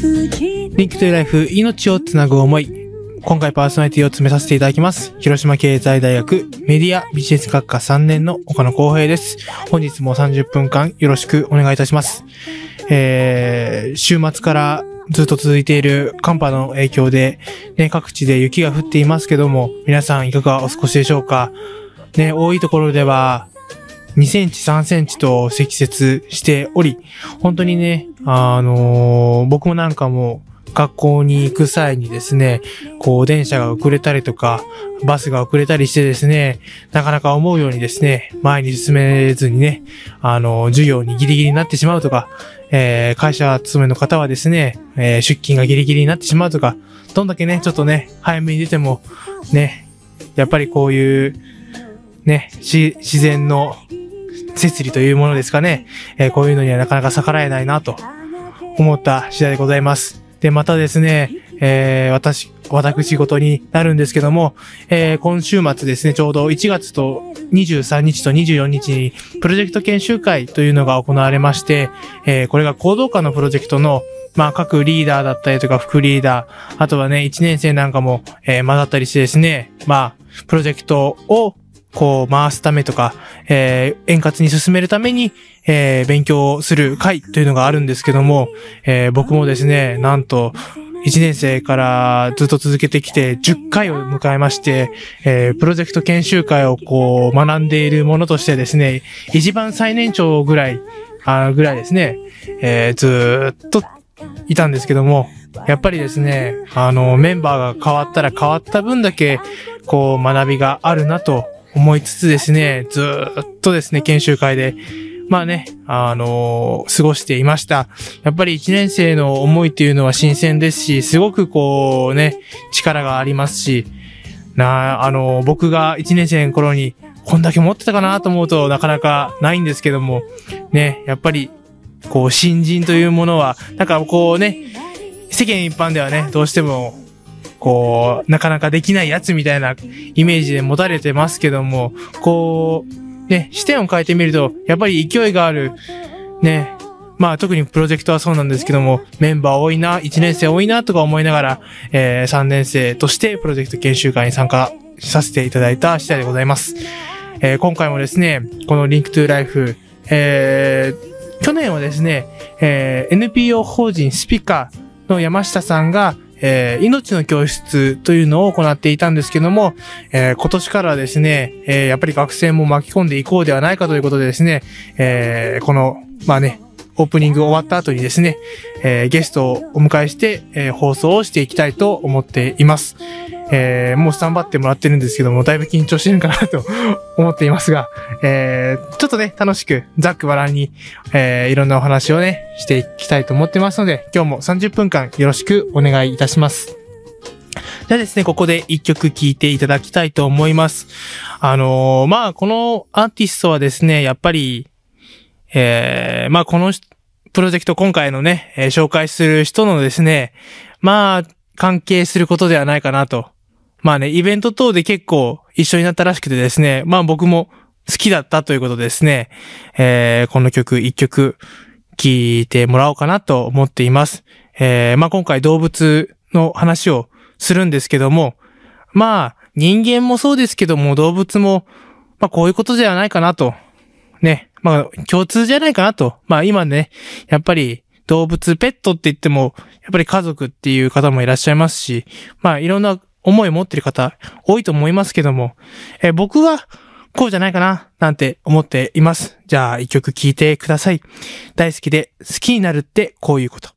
リンクトゥライフ命をつなぐ思い。今回パーソナリティを詰めさせていただきます。広島経済大学メディアビジネス学科3年の岡野光平です。本日も30分間よろしくお願いいたします。えー、週末からずっと続いている寒波の影響で、ね、各地で雪が降っていますけども、皆さんいかがお過ごしでしょうか？ね、多いところでは、2センチ、3センチと積雪しており、本当にね、あのー僕もなんかも学校に行く際にですね、こう電車が遅れたりとか、バスが遅れたりしてですね、なかなか思うようにですね、前に進めずにね、あの、授業にギリギリになってしまうとか、えー会社勤めの方はですね、えー出勤がギリギリになってしまうとか、どんだけね、ちょっとね、早めに出ても、ね、やっぱりこういう、ね、し、自然の摂理というものですかね、えーこういうのにはなかなか逆らえないなと思った次第でございます。で、またですね、えー私、私事になるんですけども、えー今週末ですね、ちょうど1月と23日と24日に、プロジェクト研修会というのが行われまして、えーこれが行動化のプロジェクトの、まあ、各リーダーだったりとか、副リーダー、あとはね、1年生なんかも、えー混ざったりしてですね、まあ、プロジェクトを、こう、回すためとか、えー円滑に進めるために、えー勉強する会というのがあるんですけども、えー僕もですね、なんと、1年生からずっと続けてきて10回を迎えまして、えープロジェクト研修会をこう学んでいるものとしてですね、一番最年長ぐらい、あぐらいですね、えーずっといたんですけども、やっぱりですね、あの、メンバーが変わったら変わった分だけ、こう学びがあるなと思いつつですね、ずっとですね、研修会で、まあね、あの過ごしていました。やっぱり1年生の思いっていうのは新鮮ですし、すごくこうね、力がありますし、なあ、の僕が1年生の頃に、こんだけ持ってたかなと思うとなかなかないんですけども、ね、やっぱり、こう、新人というものは、なんかこうね、世間一般ではね、どうしても、こう、なかなかできないやつみたいなイメージで持たれてますけども、こう、ね、視点を変えてみると、やっぱり勢いがある、ね、まあ特にプロジェクトはそうなんですけども、メンバー多いな、1年生多いなとか思いながら、えー3年生としてプロジェクト研修会に参加させていただいた次第でございます。えー今回もですね、この Link to Life、えー去年はですね、えー NPO 法人スピカの山下さんが、えー命の教室というのを行っていたんですけども、えー今年からですね、えーやっぱり学生も巻き込んでいこうではないかということでですね、えーこの、まあね、オープニング終わった後にですね、えーゲストをお迎えして、えー放送をしていきたいと思っています。えーもうスタンバってもらってるんですけども、だいぶ緊張してるかなと 思っていますが、えーちょっとね、楽しく、ざっくばらんに、えーいろんなお話をね、していきたいと思ってますので、今日も30分間よろしくお願いいたします。じゃあですね、ここで一曲聴いていただきたいと思います。あのーまあ、このアーティストはですね、やっぱり、えーまあ、このプロジェクト今回のね、え紹介する人のですね、まあ、関係することではないかなと。まあね、イベント等で結構一緒になったらしくてですね、まあ僕も好きだったということでですね、えーこの曲一曲聴いてもらおうかなと思っています。えーまあ今回動物の話をするんですけども、まあ人間もそうですけども動物も、まあこういうことではないかなと。ね、まあ共通じゃないかなと。まあ今ね、やっぱり動物、ペットって言っても、やっぱり家族っていう方もいらっしゃいますし、まあいろんな思いを持ってる方多いと思いますけども、えー僕はこうじゃないかな、なんて思っています。じゃあ一曲聴いてください。大好きで好きになるってこういうこと。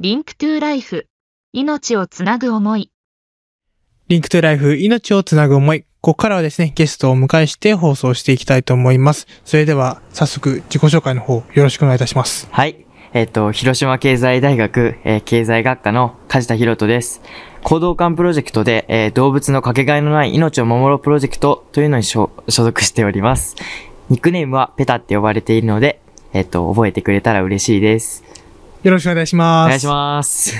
Link to Life。命をつなぐ思い。 Link to Life、命をつなぐ思い。ここからはですね、ゲストをお迎えして放送していきたいと思います。それでは、早速自己紹介の方、よろしくお願いいたします。はい。えっ、と、広島経済大学、えー経済学科の梶田寛登です。興動館プロジェクトで、えー動物のかけがえのない命を守ろうプロジェクトというのに所所属しております。ニックネームはペタって呼ばれているので、えっ、と、覚えてくれたら嬉しいです。よろしくお願いします。お願いします。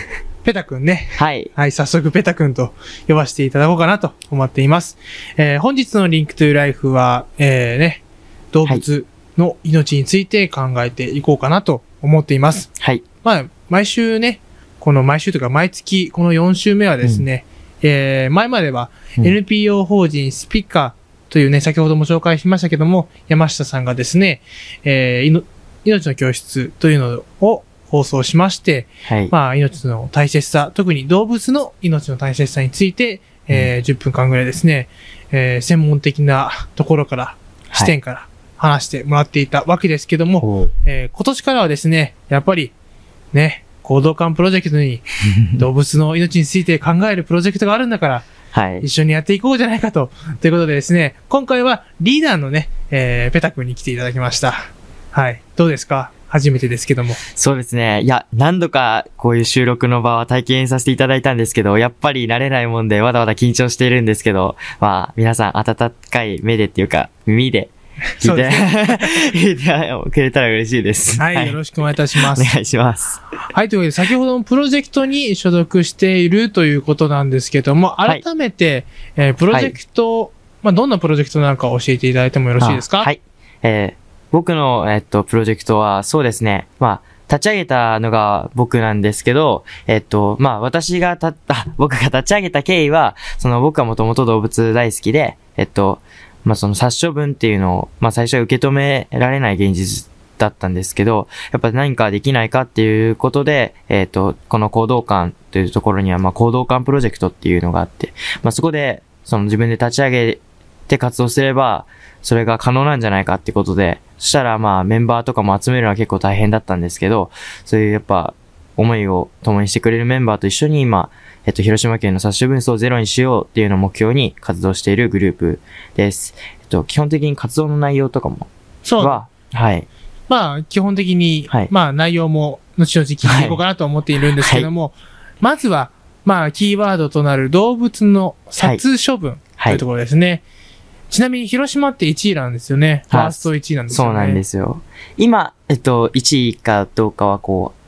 ペタくんね。はい。はい、早速ペタくんと呼ばせていただこうかなと思っています。えー本日の Link to Life は、えーね、動物の命について考えていこうかなと思っています。はい。まあ、毎週ね、この毎週というか毎月、この4週目はですね、えー前まではうん NPO 法人スピカというね、先ほども紹介しましたけども、山下さんがですね、えーいの命の教室というのを放送しまして、はい。まあ、命の大切さ、特に動物の命の大切さについて、えー10分間ぐらいですね、えー専門的なところから、視点から話してもらっていたわけですけども、えー今年からはですね、やっぱり、ね、行動館プロジェクトに 動物の命について考えるプロジェクトがあるんだから、はい一。緒にやっていこうじゃないかと。ということでですね、今回はリーダーのね、えー、ペタ君に来ていただきました。はい。どうですか？初めてですけども。そうですね。いや、何度かこういう収録の場は体験させていただいたんですけど、やっぱり慣れないもんで、まだまだ緊張しているんですけど、まあ、皆さん温かい目でっていうか、耳で 聞いて、聞いてくれたら嬉しいです。はい、よろしくお願いいたします。お願いします。はい、というわけで、先ほどのプロジェクトに所属しているということなんですけども、はい改めて、えープロジェクト、まあ、どんなプロジェクトなのか教えていただいてもよろしいですか？あはい。えー僕の、えっと、プロジェクトは、そうですね。まあ、立ち上げたのが僕なんですけど、えっと、まあ、私がた、あ、僕が立ち上げた経緯は、その僕はもともと動物大好きで、えっと、まあ、その殺処分っていうのを、まあ、最初は受け止められない現実だったんですけど、やっぱ何かできないかっていうことで、えっと、この行動館というところには、まあ、行動館プロジェクトっていうのがあって、まあ、そこで、その自分で立ち上げて活動すれば、それが可能なんじゃないかってことで、そしたらまあメンバーとかも集めるのは結構大変だったんですけど、そういうやっぱ思いを共にしてくれるメンバーと一緒に今、えっと、広島県の殺処分数をゼロにしようっていうのを目標に活動しているグループです。えっと、基本的に活動の内容とかも、そう。は、はい。まあ、基本的に、はいまあ、内容も、後々聞いていこうかなと思っているんですけども、まずは、まあ、キーワードとなる動物の殺処分とはいいうと。ころですね。ちなみに、広島って1位なんですよね。フはいァースト1位なんですよね。。そうなんですすよ。今、えっと、1位かどうかはこう、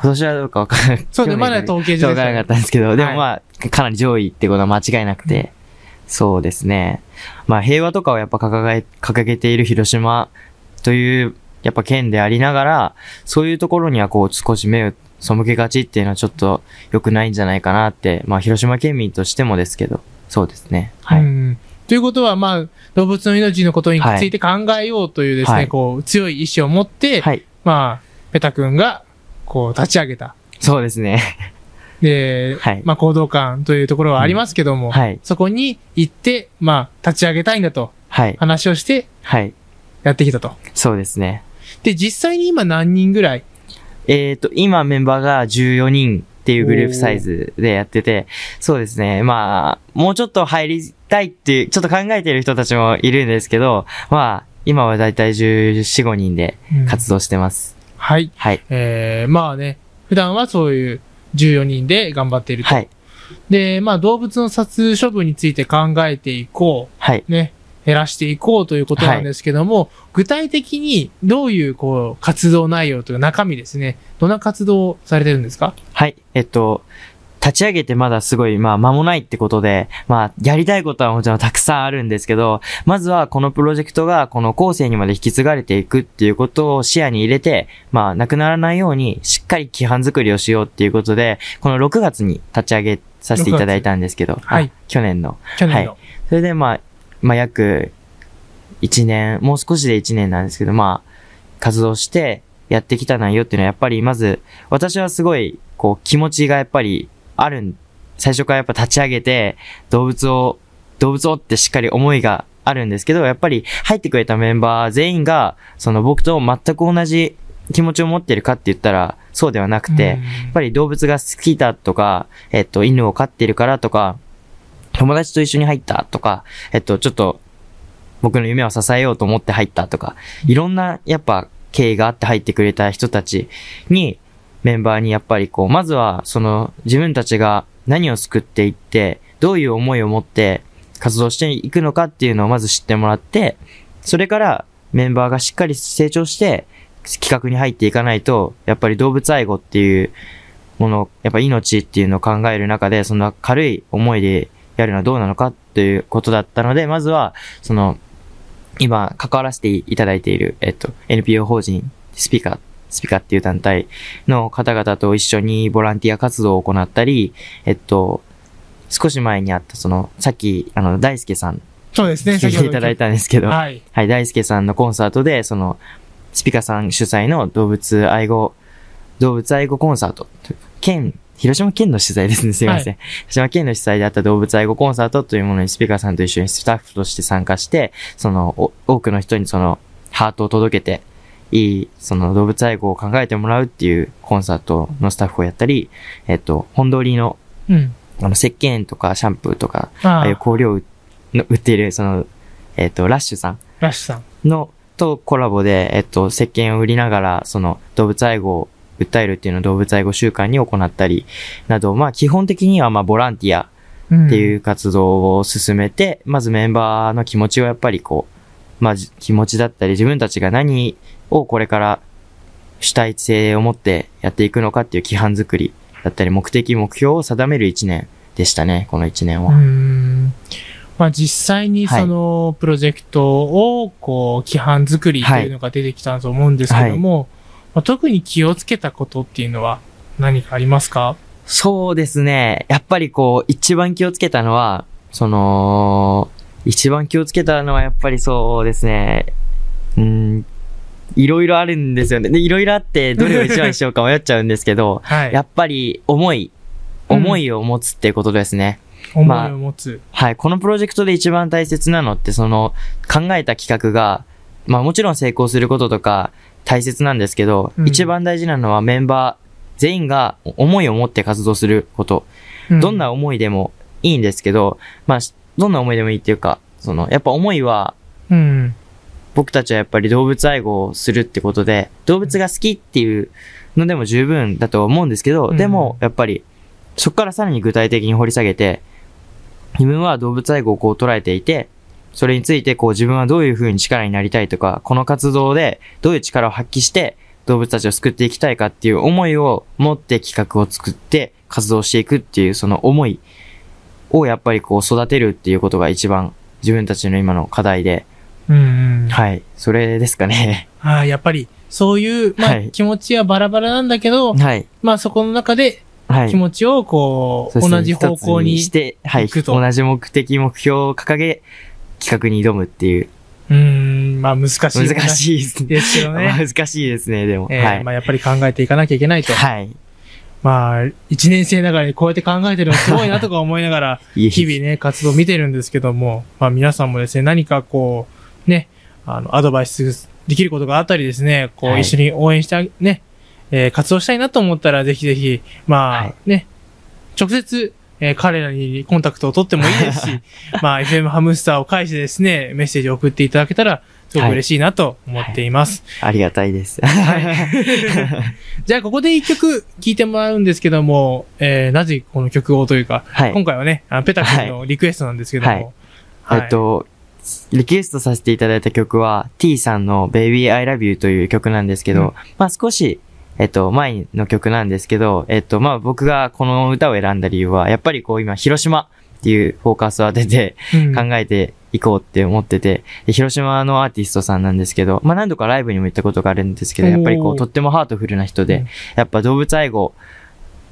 今年はどうかわかんない。そうね、まだ統計上わからなかったんですけど、ではいもまあ、かなり上位ってことは間違いなくて、そうですね。まあ平和とかをやっぱ掲げ、掲げている広島という、やっぱ県でありながら、そういうところにはこう少し目を背けがちっていうのはちょっと良くないんじゃないかなって、まあ広島県民としてもですけど、そうですね。はい。うんということは、まあ、動物の命のことについて考えようというですね、はいこう、強い意志を持って、はい。まあ、ペタ君が、こう、立ち上げた。そうですね。で、はいまあ、行動館というところはありますけども、はい。そこに行って、まあ、立ち上げたいんだと、はい。話をして、はい。やってきたと。そうですね。で、実際に今何人ぐらい？えっ、と、今メンバーが14人っていうグループサイズでやってて、そうですね。まあ、もうちょっと入りたいっていう、ちょっと考えてる人たちもいるんですけど、まあ、今はだいたい14、5人で活動してます。はい。はい。えー、まあね、普段はそういう14人で頑張っていると。はい。で、まあ、動物の殺処分について考えていこはい。う。ね。減らしていこうということなんですけども、具体的にどういう、こう、活動内容というか中身ですね。どんな活動をされてるんですか？はい。えっと、立ち上げてまだすごい、まあ、間もないってことで、まあ、やりたいことはもちろんたくさんあるんですけど、まずはこのプロジェクトがこの後世にまで引き継がれていくっていうことを視野に入れて、まあ、なくならないようにしっかり規範作りをしようっていうことで、この6月に立ち上げさせていただいたんですけど、はいあ去年の。去年の。はそれでまあ、まあ、約1年、もう少しで1年なんですけど、まあ、活動してやってきた内容っていうのはやっぱりまず、私はすごい、こう、気持ちがやっぱりあるん、最初からやっぱ立ち上げて、動物を、動物をってしっかり思いがあるんですけど、やっぱり入ってくれたメンバー全員が、その僕と全く同じ気持ちを持ってるかって言ったら、そうではなくて、やっぱり動物が好きだとか、えっと、犬を飼ってるからとか、友達と一緒に入ったとか、えっと、ちょっと、僕の夢を支えようと思って入ったとか、いろんな、やっぱ、経緯があって入ってくれた人たちに、メンバーにやっぱりこう、まずは、その、自分たちが何を救っていって、どういう思いを持って活動していくのかっていうのをまず知ってもらって、それから、メンバーがしっかり成長して、企画に入っていかないと、やっぱり動物愛護っていうもの、やっぱ命っていうのを考える中で、そんな軽い思いでやるのはどうなのかっていうことだったので、まずは、その、今、関わらせていただいている、えっと、NPO 法人、スピーカースピカっていう団体の方々と一緒にボランティア活動を行ったり、えっと、少し前にあったその、さっき、あの、大輔さん、そうですね、聞いていただいたんですけど、ははい。い、大輔さんのコンサートで、その、スピカさん主催の動物愛護、動物愛護コンサート、県、広島県の主催ですね、すいません。広島県の主催であった動物愛護コンサートというものにスピカさんと一緒にスタッフとして参加して、その、お多くの人にその、ハートを届けて、いい、その動物愛護を考えてもらうっていうコンサートのスタッフをやったり、えっと、本通りの、うん。あの、石鹸とかシャンプーとか、あああいうあ、香料の売っている、その、えっと、ラッシュさんラッシュさん。の、とコラボで、えっと、石鹸を売りながら、その、動物愛護を訴えるっていうのを動物愛護週間に行ったり、など、まあ、基本的には、まあ、ボランティアうんっていう活動を進めて、まずメンバーの気持ちをやっぱりこう、まあ、じ気持ちだったり、自分たちが何をこれから主体性を持ってやっていくのかっていう規範作りだったり、目的、目標を定める一年でしたね、この一年うは。ん。まあ実際にそのプロジェクトを、こう、規範作りというのが出てきたと思うんですけども、まあ、特に気をつけたことっていうのは何かありますか？そうですね。やっぱりこう、一番気をつけたのは、その、一番気をつけたのはやっぱりそうですね。うん、いろいろあるんですよね。で、いろいろあって、どれを一番にしようか迷っちゃうんですけど、はい。やっぱり思い、うん思いを持つっていうことですね。思まあいを持つ。はい。このプロジェクトで一番大切なのって、その、考えた企画が、まあもちろん成功することとか大切なんですけど、うん一番大事なのはメンバー全員が思いを持って活動すること。どんな思いでもいいんですけど、まあ、しどんな思いでもいいっていうか、その、やっぱ思いは、うん。僕たちはやっぱり動物愛護をするってことで、動物が好きっていうのでも十分だと思うんですけど、うん。でも、やっぱり、そこからさらに具体的に掘り下げて、自分は動物愛護をこう捉えていて、それについてこう自分はどういう風に力になりたいとか、この活動でどういう力を発揮して動物たちを救っていきたいかっていう思いを持って企画を作って活動していくっていうその思いをやっぱりこう育てるっていうことが一番自分たちの今の課題で、うんうん。はい、それですかね。ああ、やっぱり、そういう、まあ、はい気持ちはバラバラなんだけど、はい。まあそこの中ではい。気持ちをこう、同じ方向にして、はい。行くと同じ目的、目標を掲げ、企画に挑むっていう。うーん、まあ難しい。難しいですね。ですけどね。難しいですね、でも。えーはい。まあやっぱり考えていかなきゃいけないと。はい。まあ、一年生ながらにこうやって考えてるのすごいなとか思いながら、日々ね、活動見てるんですけども、まあ皆さんもですね、何かこう、ね、あの、アドバイスできることがあったりですね、こう、はい。一緒に応援してね、えー活動したいなと思ったら、ぜひぜひ、まあ、はい。ね、直接、えー彼らにコンタクトを取ってもいいですし、まあ、FM ハムスターを介してですね、メッセージを送っていただけたら、すごく嬉しいなと思っています。ありがたいです。じゃあ、ここで一曲聴いてもらうんですけども、えーなぜこの曲をというか、はい。今回はね、あのペタ君のリクエストなんですけども、はい。はい。えっと、リクエストさせていただいた曲は、T さんの Baby I Love You という曲なんですけど、うん。まあ少し、えっと、前の曲なんですけど、えっと、まあ僕がこの歌を選んだ理由は、やっぱりこう今、広島っていうフォーカスを当ててうん。考えていこうって思ってて、で広島のアーティストさんなんですけど、まあ何度かライブにも行ったことがあるんですけど、やっぱりこう、とってもハートフルな人でうん、やっぱ動物愛護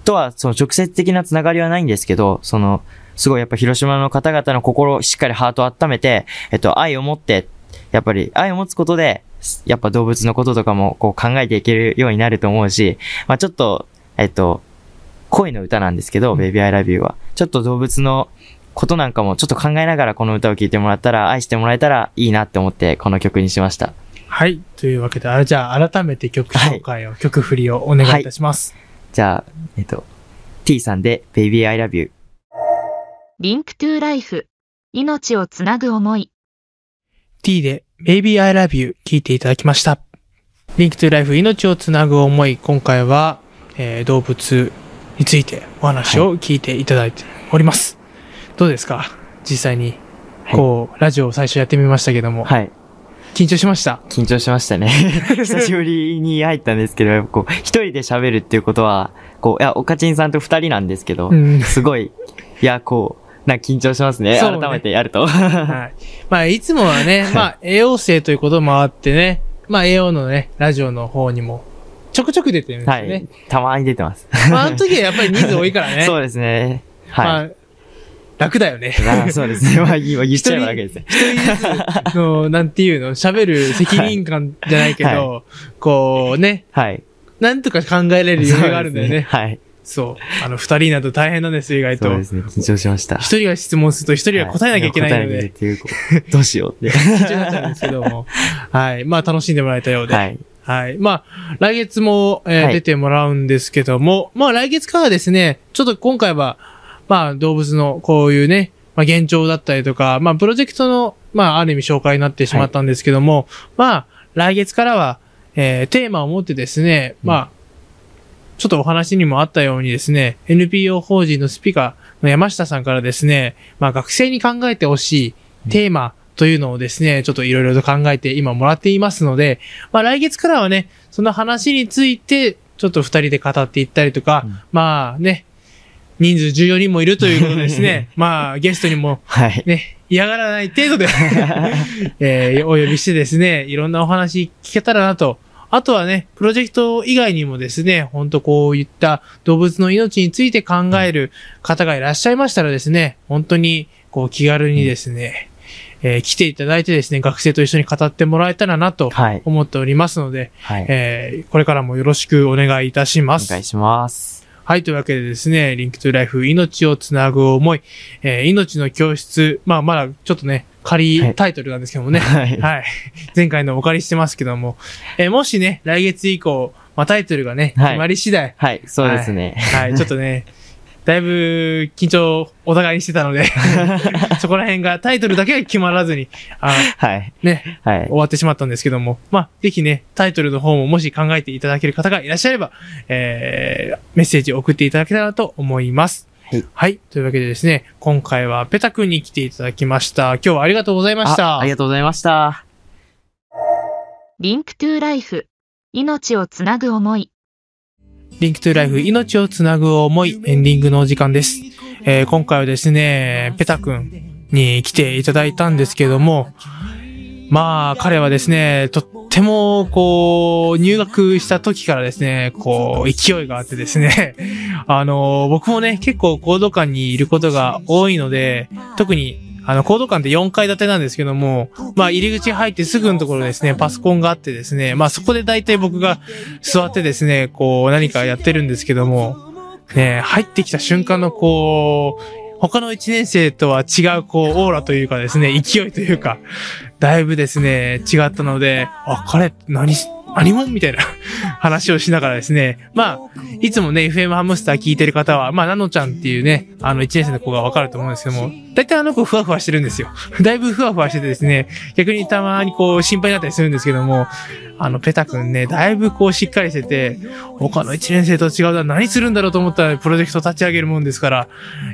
とは、その直接的なつながりはないんですけど、その、すごいやっぱ広島の方々の心をしっかりハートを温めて、えっと、愛を持って、やっぱり愛を持つことで、やっぱ動物のこととかもこう考えていけるようになると思うし、まあちょっと、えっと、恋の歌なんですけど、うん Baby I Love You は。ちょっと動物のことなんかもちょっと考えながらこの歌を聴いてもらったら、愛してもらえたらいいなって思ってこの曲にしました。はい。というわけで、あじゃあ改めて曲紹介を、曲振りをお願いいたします。じゃあ、えっと、 TEE さんで Baby I Love You。 Link to Life。命をつなぐ思い。 TEE で Baby I Love You 聞いていただきました。 Link to Life 命をつなぐ思い。今回は、えー動物についてお話を聞いていただいております。どうですか？実際に、はいこう、ラジオを最初やってみましたけども、はい。緊張しました？緊張しましたね。久しぶりに入ったんですけど、こう、一人で喋るっていうことは、こう、いや、おかちんさんと二人なんですけど、うんすごい、いや、こう、な緊張しますね。ね改めてやると。はい。まあ、いつもはね、まあ、栄養生ということもあってね、まあ、栄養のね、ラジオの方にも、ちょくちょく出てるんですはよね。い。たまに出てます。まあ、あの時はやっぱり人数多いからね。そうですね。まはあ、楽だよね。い。あーそうですね。まあ、今言っちゃえばだけですね。一人ずつの、なんていうの、喋る責任感じゃないけど、こうね、はい。なんとか考えれる余裕があるんだよね。そうですはい。そう。あの、二人など大変なんですよ、意外とそうで。すね。緊張しました。一人が質問すると一人が答えなきゃいけないので、きゃいう どうしようって。緊張になっちゃうんですけども。はい。まあ、楽しんでもらえたようで。はい。はい。まあ、来月も、えーはい出てもらうんですけども、まあ来月からはですね、ちょっと今回は、まあ動物のこういうね、まあ現状だったりとか、まあプロジェクトの、まあある意味紹介になってしまったんですけども、まあ来月からは、えーテーマを持ってですね、うん。まあ、ちょっとお話にもあったようにですね、NPO 法人のスピカの山下さんからですね、まあ学生に考えてほしいテーマというのをですね、ちょっといろいろと考えて今もらっていますので、まあ来月からはね、その話について、ちょっと二人で語っていったりとか、うん。まあね、人数14人もいるということでですね、まあゲストにもはい。ね、嫌がらない程度で、えーお呼びしてですね、いろんなお話聞けたらなと。あとはね、プロジェクト以外にもですね、ほんとこういった動物の命について考える方がいらっしゃいましたらですね、本当にこう気軽にですね、えー来ていただいてですね、学生と一緒に語ってもらえたらなとはい。思っておりますので、はい。えーこれからもよろしくお願いいたします。お願いします。はい、というわけでですね、リンクトゥライフ、命をつなぐ思い、えー命の教室、まあ、まだちょっとね、仮はいタイトルなんですけどもね、はい。はい。前回のお借りしてますけども、えーもしね、来月以降、まあ、タイトルがね、はい決まり次第、はい。そうですね。はい、ちょっとね、だいぶ緊張お互いにしてたので、そこら辺がタイトルだけが決まらずに、あはい。ね、はい終。わってしまったんですけども、まあ、ぜひね、タイトルの方ももし考えていただける方がいらっしゃれば、えー、メッセージを送っていただけたらと思います。はい。というわけでですね、今回はペタ君に来ていただきました。今日はありがとうございました。あありがとうございました。 Link to Life。命をつなぐ思い。 Link to Life、命をつなぐ思い、エンディングのお時間です。えー今回はですね、ペタ君に来ていただいたんですけども、まあ、彼はですね、とっても、こう、入学した時からですね、こう、勢いがあってですね、あの、僕もね、結構高度館にいることが多いので、特に、あの、高度館って4階建てなんですけども、まあ、入り口入ってすぐのところですね、パソコンがあってですね、まあ、そこで大体僕が座ってですね、こう、何かやってるんですけども、ね、入ってきた瞬間のこう、他の1年生とは違う、こう、オーラというかですね、勢いというか、だいぶですね、違ったので、あ、彼、何し、何もみたいな。話をしながらですね、まあ、いつもね、FM ハムスター聞いてる方は、まあ、ナノちゃんっていうね、あの、1年生の子がわかると思うんですけども、だいたいあの子ふわふわしてるんですよ。だいぶふわふわしててですね、逆にたまにこう、心配になったりするんですけども、あの、ペタくんね、だいぶこう、しっかりしてて、他の1年生と違うな、何するんだろうと思ったら、プロジェクト立ち上げるもんですから、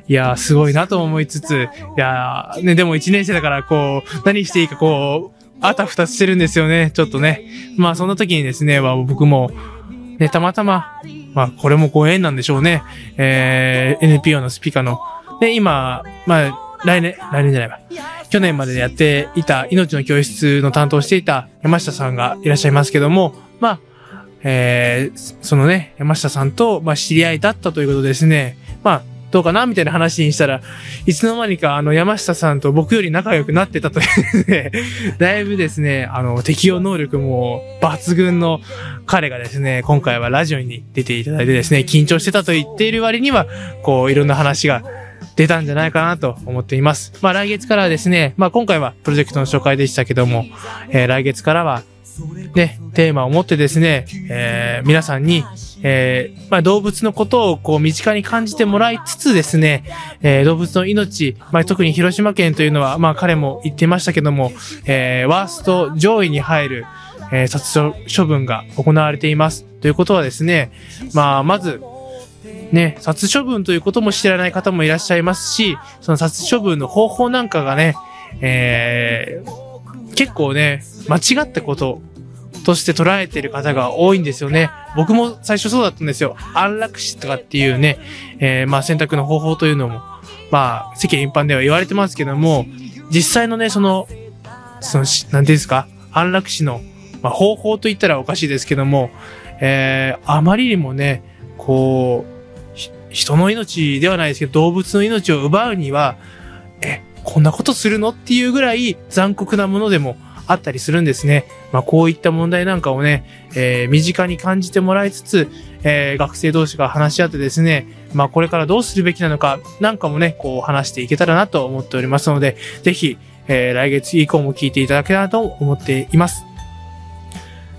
いやー、すごいなと思いつつ、いやー、ね、でも1年生だから、こう、何していいかこう、あたふたしてるんですよね、ちょっとね。まあ、そんな時にですね、まあ、僕も、ね、たまたま、まあ、これもご縁なんでしょうね。えー、NPO のスピカの。で、今、まあ、来年、来年じゃないわ。去年までやっていた命の教室の担当していた山下さんがいらっしゃいますけども、まあ、えー、そのね、山下さんと、まあ、知り合いだったということでですね、まあ、どうかなみたいな話にしたら、いつの間にかあの山下さんと僕より仲良くなってたというね、だいぶですね、あの、適応能力も抜群の彼がですね、今回はラジオに出ていただいてですね、緊張してたと言っている割には、こう、いろんな話が出たんじゃないかなと思っています。まあ来月からはですね、まあ今回はプロジェクトの紹介でしたけども、えー来月からは、ね、テーマを持ってですね、えー皆さんに、えーまあ、動物のことをこう身近に感じてもらいつつですね、えー動物の命、まあ、特に広島県というのは、まあ彼も言ってましたけども、えーワースト上位に入る、え殺処分が行われています。ということはですね、まあまず、ね、殺処分ということも知らない方もいらっしゃいますし、その殺処分の方法なんかがね、え結構ね、間違ったこととして捉えてる方が多いんですよね。僕も最初そうだったんですよ。安楽死とかっていうね、えーまあ選択の方法というのも、まあ世間一般では言われてますけども、実際のね、その、そのし、なんていうんですか、安楽死の、まあ、方法と言ったらおかしいですけども、えー、あまりにもね、こう、人の命ではないですけど、動物の命を奪うには、え、こんなことするの？っていうぐらい残酷なものでもあったりするんですね。まあ、こういった問題なんかをね、えー身近に感じてもらいつつ、えー学生同士が話し合ってですね、まあ、これからどうするべきなのか、なんかもね、こう話していけたらなと思っておりますので、ぜひ、えー来月以降も聞いていただけたらと思っています。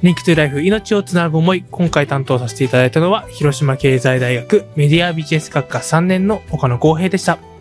リンクトゥライフ命をつなぐ思い、今回担当させていただいたのは、広島経済大学メディアビジネス学科3年の岡野光平でした。